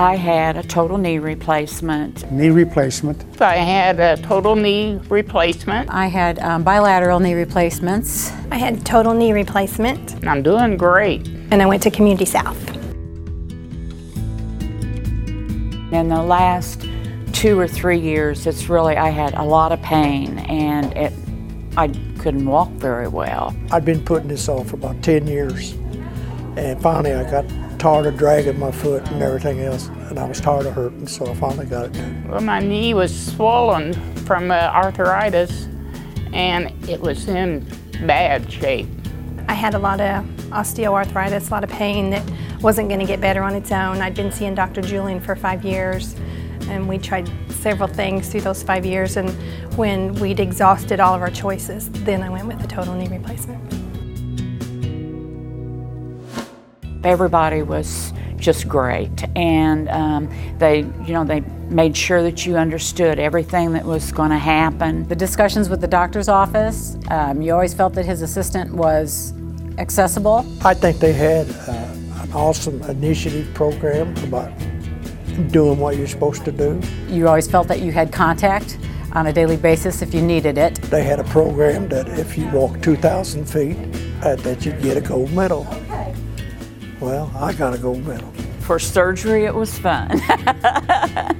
I had a total knee replacement. Knee replacement. I had a total knee replacement. I had um, bilateral knee replacements. I had total knee replacement. And I'm doing great. And I went to Community South. In the last two or three years, it's really, I had a lot of pain and it, I couldn't walk very well. I'd been putting this off for about 10 years. And finally I got tired of dragging my foot and everything else, and I was tired of hurting, so I finally got it done. Well, my knee was swollen from uh, arthritis, and it was in bad shape. I had a lot of osteoarthritis, a lot of pain that wasn't going to get better on its own. I'd been seeing Dr. Julian for five years, and we tried several things through those five years, and when we'd exhausted all of our choices, then I went with the total knee replacement. Everybody was just great, and um, they, you know, they made sure that you understood everything that was going to happen. The discussions with the doctor's office, um, you always felt that his assistant was accessible. I think they had uh, an awesome initiative program about doing what you're supposed to do. You always felt that you had contact on a daily basis if you needed it. They had a program that if you walked 2,000 feet, uh, that you'd get a gold medal. Well, I got a gold medal. For surgery, it was fun.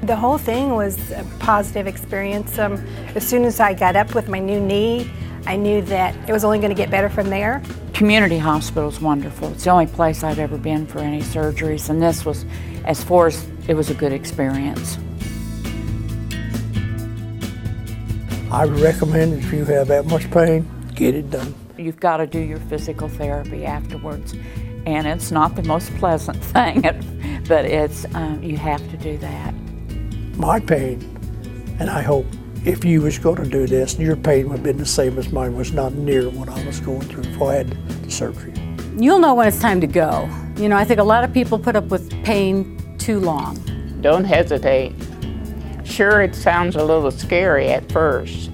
the whole thing was a positive experience. Um, as soon as I got up with my new knee, I knew that it was only going to get better from there. Community hospital is wonderful. It's the only place I've ever been for any surgeries, and this was, as far as it was a good experience. I would recommend if you have that much pain, get it done. You've got to do your physical therapy afterwards and it's not the most pleasant thing, but it's um, you have to do that. My pain, and I hope if you was going to do this, your pain would have been the same as mine, was not near what I was going through before I had the surgery. You'll know when it's time to go. You know, I think a lot of people put up with pain too long. Don't hesitate. Sure, it sounds a little scary at first,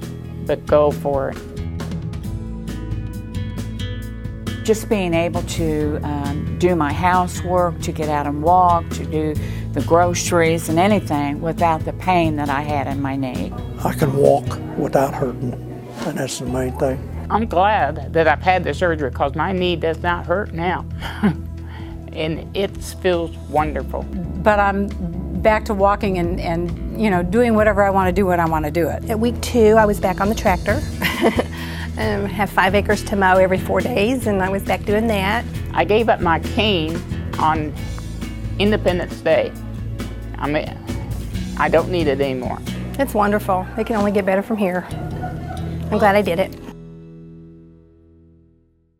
but go for it just being able to um, do my housework, to get out and walk, to do the groceries and anything without the pain that I had in my knee. I can walk without hurting, and that's the main thing. I'm glad that I've had the surgery because my knee does not hurt now. and it feels wonderful. But I'm back to walking and, and you know doing whatever I want to do when I want to do it. At week two, I was back on the tractor. um, have five acres to mow every four days, and I was back doing that. I gave up my cane on Independence Day. I mean, I don't need it anymore. It's wonderful. It can only get better from here. I'm glad I did it.